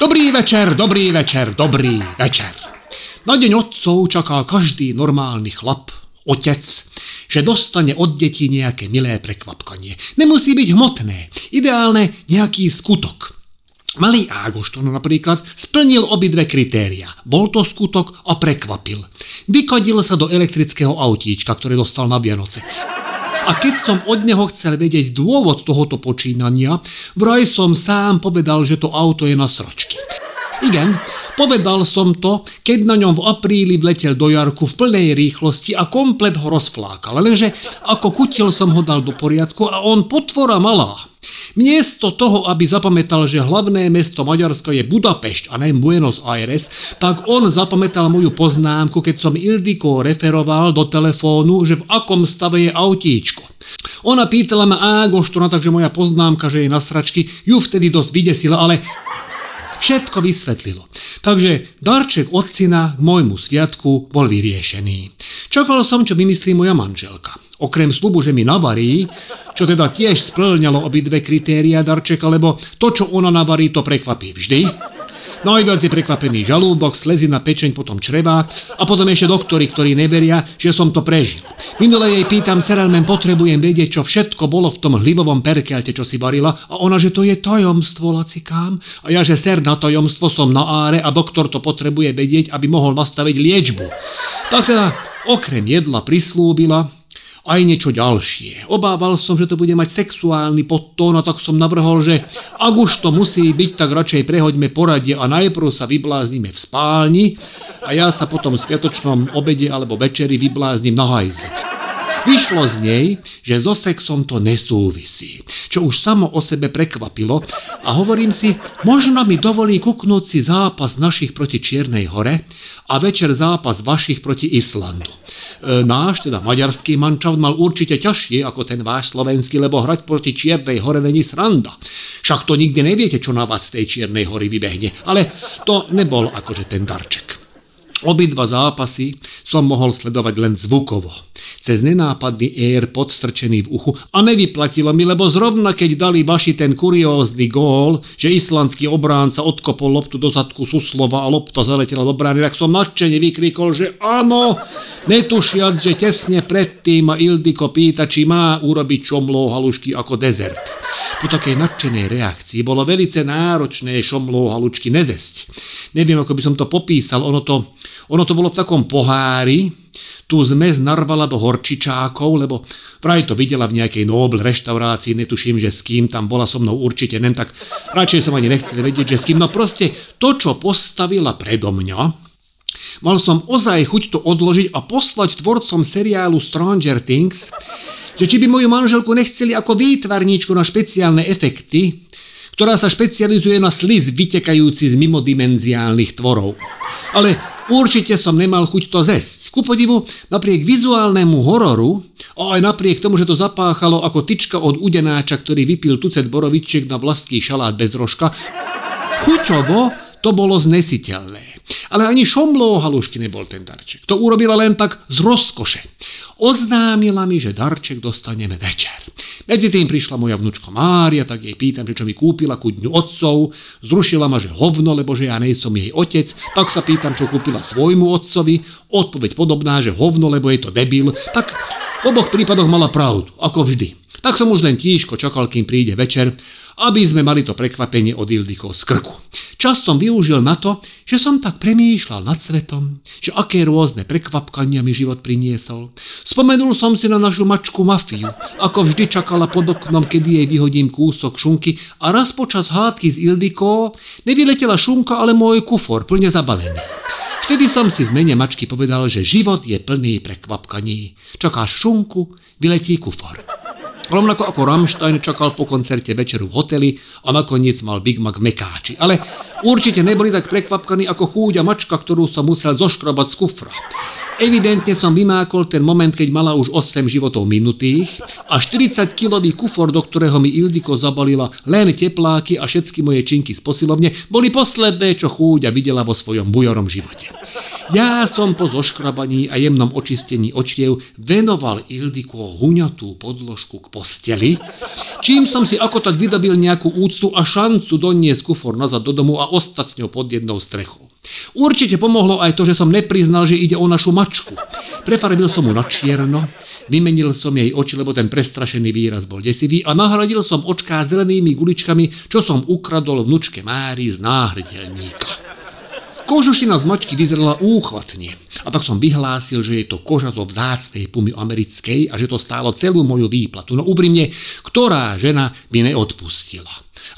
Dobrý večer, dobrý večer, dobrý večer. Na deň otcov čaká každý normálny chlap, otec, že dostane od detí nejaké milé prekvapkanie. Nemusí byť hmotné, ideálne nejaký skutok. Malý Ágošton napríklad splnil obidve kritéria. Bol to skutok a prekvapil. Vykodil sa do elektrického autíčka, ktoré dostal na Vianoce. A keď som od neho chcel vedieť dôvod tohoto počínania, vraj som sám povedal, že to auto je na sročky. Igen, povedal som to, keď na ňom v apríli vletel do Jarku v plnej rýchlosti a komplet ho rozflákal. Lenže ako kutil som ho dal do poriadku a on potvora malá. Miesto toho, aby zapamätal, že hlavné mesto Maďarska je Budapešť a ne Buenos Aires, tak on zapamätal moju poznámku, keď som Ildiko referoval do telefónu, že v akom stave je autíčko. Ona pýtala ma Ágoštona, takže moja poznámka, že je na sračky, ju vtedy dosť vydesila, ale Všetko vysvetlilo. Takže darček od k môjmu sviatku bol vyriešený. Čakal som, čo vymyslí moja manželka. Okrem slubu, že mi navarí, čo teda tiež splňalo obidve kritéria darčeka, lebo to, čo ona navarí, to prekvapí vždy. Najviac je prekvapený žalúdok, slezina, pečeň, potom čreva a potom ešte doktori, ktorí neveria, že som to prežil. Minule jej pýtam, Serelmen, potrebujem vedieť, čo všetko bolo v tom hlivovom perkelte, čo si varila a ona, že to je tajomstvo, lacikám. A ja, že ser na tajomstvo som na áre a doktor to potrebuje vedieť, aby mohol nastaviť liečbu. Tak teda okrem jedla prislúbila, aj niečo ďalšie. Obával som, že to bude mať sexuálny podtón a tak som navrhol, že ak už to musí byť, tak radšej prehoďme poradie a najprv sa vybláznime v spálni a ja sa potom v sviatočnom obede alebo večeri vybláznim na hajzle. Vyšlo z nej, že so sexom to nesúvisí, čo už samo o sebe prekvapilo a hovorím si, možno mi dovolí kuknúť si zápas našich proti Čiernej hore a večer zápas vašich proti Islandu. E, náš, teda maďarský mančaft mal určite ťažšie ako ten váš slovenský, lebo hrať proti Čiernej hore není sranda. Však to nikdy neviete, čo na vás z tej Čiernej hory vybehne. Ale to nebol akože ten darček. Obidva zápasy som mohol sledovať len zvukovo cez nenápadný ér podstrčený v uchu a nevyplatilo mi, lebo zrovna keď dali vaši ten kuriózny gól, že islandský obránca odkopol loptu do zadku Suslova a lopta zaletela do brány, tak som nadšene vykrikol, že áno, netušiac, že tesne predtým ma Ildiko pýta, či má urobiť čomló halušky ako dezert. Po takej nadšenej reakcii bolo velice náročné šomló halučky nezesť. Neviem, ako by som to popísal, ono to, ono to bolo v takom pohári, tú zmes narvala do horčičákov, lebo vraj to videla v nejakej Nobel reštaurácii, netuším, že s kým tam bola so mnou určite, nen tak radšej som ani nechcel vedieť, že s kým. No proste to, čo postavila predo mňa, Mal som ozaj chuť to odložiť a poslať tvorcom seriálu Stranger Things, že či by moju manželku nechceli ako výtvarníčku na špeciálne efekty, ktorá sa špecializuje na sliz vytekajúci z mimodimenziálnych tvorov. Ale Určite som nemal chuť to zesť. Ku podivu, napriek vizuálnemu hororu a aj napriek tomu, že to zapáchalo ako tyčka od udenáča, ktorý vypil tucet borovičiek na vlastný šalát bez rožka, chuťovo to bolo znesiteľné. Ale ani šomló halušky nebol ten darček. To urobila len tak z rozkoše. Oznámila mi, že darček dostaneme večer. Medzi tým prišla moja vnúčka Mária, tak jej pýtam, že čo mi kúpila ku dňu otcov. Zrušila ma, že hovno, lebo že ja nejsom jej otec. Tak sa pýtam, čo kúpila svojmu otcovi. Odpoveď podobná, že hovno, lebo je to debil. Tak v oboch prípadoch mala pravdu, ako vždy. Tak som už len tížko čakal, kým príde večer, aby sme mali to prekvapenie od Ildiko z krku. Čas som využil na to, že som tak premýšľal nad svetom, že aké rôzne prekvapkania mi život priniesol. Spomenul som si na našu mačku Mafiu, ako vždy čakala pod oknom, kedy jej vyhodím kúsok šunky a raz počas hádky z Ildiko nevyletela šunka, ale môj kufor, plne zabalený. Vtedy som si v mene mačky povedal, že život je plný prekvapkaní. Čakáš šunku, vyletí kufor. Rovnako ako Rammstein čakal po koncerte večeru v hoteli a nakoniec mal Big Mac Mekáči. Ale určite neboli tak prekvapkaní ako chúďa mačka, ktorú som musel zoškrobať z kufra. Evidentne som vymákol ten moment, keď mala už 8 životov minutých a 40-kilový kufor, do ktorého mi Ildiko zabalila len tepláky a všetky moje činky z posilovne, boli posledné, čo chúďa videla vo svojom bujorom živote. Ja som po zoškrabaní a jemnom očistení očiev venoval Ildiko huňatú podložku k posteli, čím som si ako tak vydobil nejakú úctu a šancu doniesť kufor nazad do domu a ostať s ňou pod jednou strechou. Určite pomohlo aj to, že som nepriznal, že ide o našu mačku. Prefarbil som mu na čierno, vymenil som jej oči, lebo ten prestrašený výraz bol desivý a nahradil som očká zelenými guličkami, čo som ukradol vnučke Mári z náhrdelníka. Kožušina z mačky vyzerala úchvatne. A tak som vyhlásil, že je to koža zo vzácnej pumy americkej a že to stálo celú moju výplatu. No úprimne, ktorá žena by neodpustila.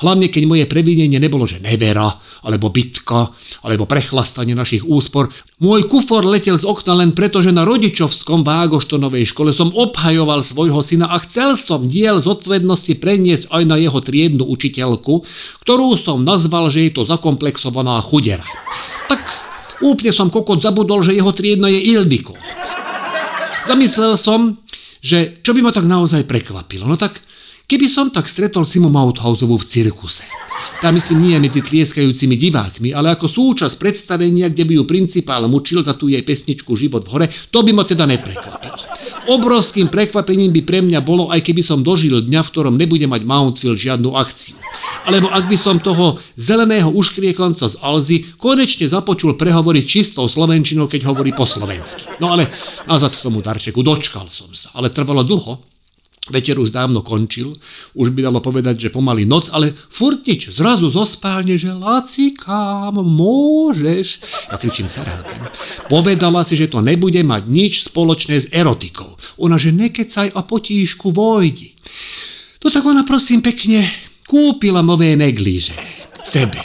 Hlavne, keď moje previnenie nebolo, že nevera, alebo bitka, alebo prechlastanie našich úspor. Môj kufor letel z okna len preto, že na rodičovskom Vágoštonovej škole som obhajoval svojho syna a chcel som diel zodpovednosti preniesť aj na jeho triednu učiteľku, ktorú som nazval, že je to zakomplexovaná chudera. Tak úplne som kokot zabudol, že jeho triedno je Ildiko. Zamyslel som, že čo by ma tak naozaj prekvapilo. No tak Keby som tak stretol Simu Mauthausovu v cirkuse. Tá myslím nie medzi tlieskajúcimi divákmi, ale ako súčasť predstavenia, kde by ju principál mučil za tú jej pesničku Život v hore, to by ma teda neprekvapilo. Obrovským prekvapením by pre mňa bolo, aj keby som dožil dňa, v ktorom nebude mať Mountsville žiadnu akciu. Alebo ak by som toho zeleného uškriekonca z Alzy konečne započul prehovoriť čistou slovenčinou, keď hovorí po slovensky. No ale nazad k tomu darčeku, dočkal som sa, ale trvalo dlho, Večer už dávno končil, už by dalo povedať, že pomaly noc, ale furtič zrazu zo spálne, že Lacikám, môžeš. Ja kričím Sarálkem. Povedala si, že to nebude mať nič spoločné s erotikou. Ona, že nekecaj a potíšku vojdi. To tak ona prosím pekne kúpila nové neglíže. Sebe.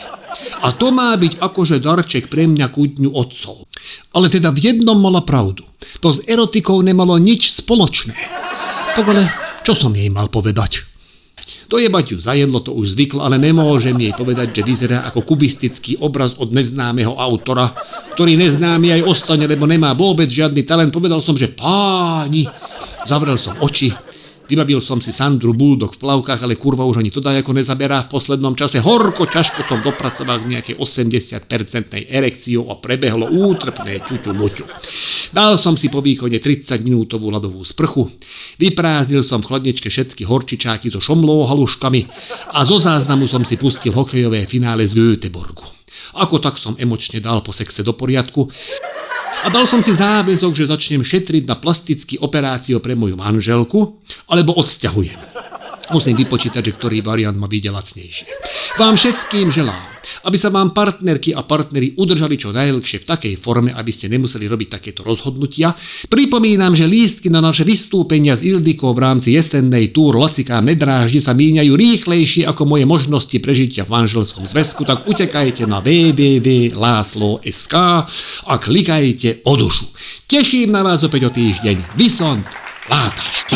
A to má byť akože darček pre mňa ku dňu otcov. Ale teda v jednom mala pravdu. To s erotikou nemalo nič spoločné. To ale čo som jej mal povedať? Dojebať ju zajedlo to už zvyklo, ale nemôžem jej povedať, že vyzerá ako kubistický obraz od neznámeho autora, ktorý neznámy aj ostane, lebo nemá vôbec žiadny talent. Povedal som, že páni, zavrel som oči, Vybavil som si Sandru Bulldog v plavkách, ale kurva už ani to ako nezaberá v poslednom čase. Horko ťažko som dopracoval k nejakej 80% erekciou a prebehlo útrpné ťuťu muťu. Dal som si po výkone 30 minútovú ľadovú sprchu, vyprázdnil som v chladničke všetky horčičáky so šomlou haluškami a zo záznamu som si pustil hokejové finále z Göteborgu. Ako tak som emočne dal po sexe do poriadku a dal som si záväzok, že začnem šetriť na plastický operáciu pre moju manželku, alebo odsťahujem. Musím vypočítať, že ktorý variant ma vyjde lacnejšie. Vám všetkým želám, aby sa vám partnerky a partnery udržali čo najdlhšie v takej forme, aby ste nemuseli robiť takéto rozhodnutia. Pripomínam, že lístky na naše vystúpenia z Ildikou v rámci jesennej túr Lacikám nedráždi sa míňajú rýchlejšie ako moje možnosti prežitia v manželskom zväzku, tak utekajte na www.láslo.sk a klikajte o dušu. Teším na vás opäť o týždeň. Vysont, látaš.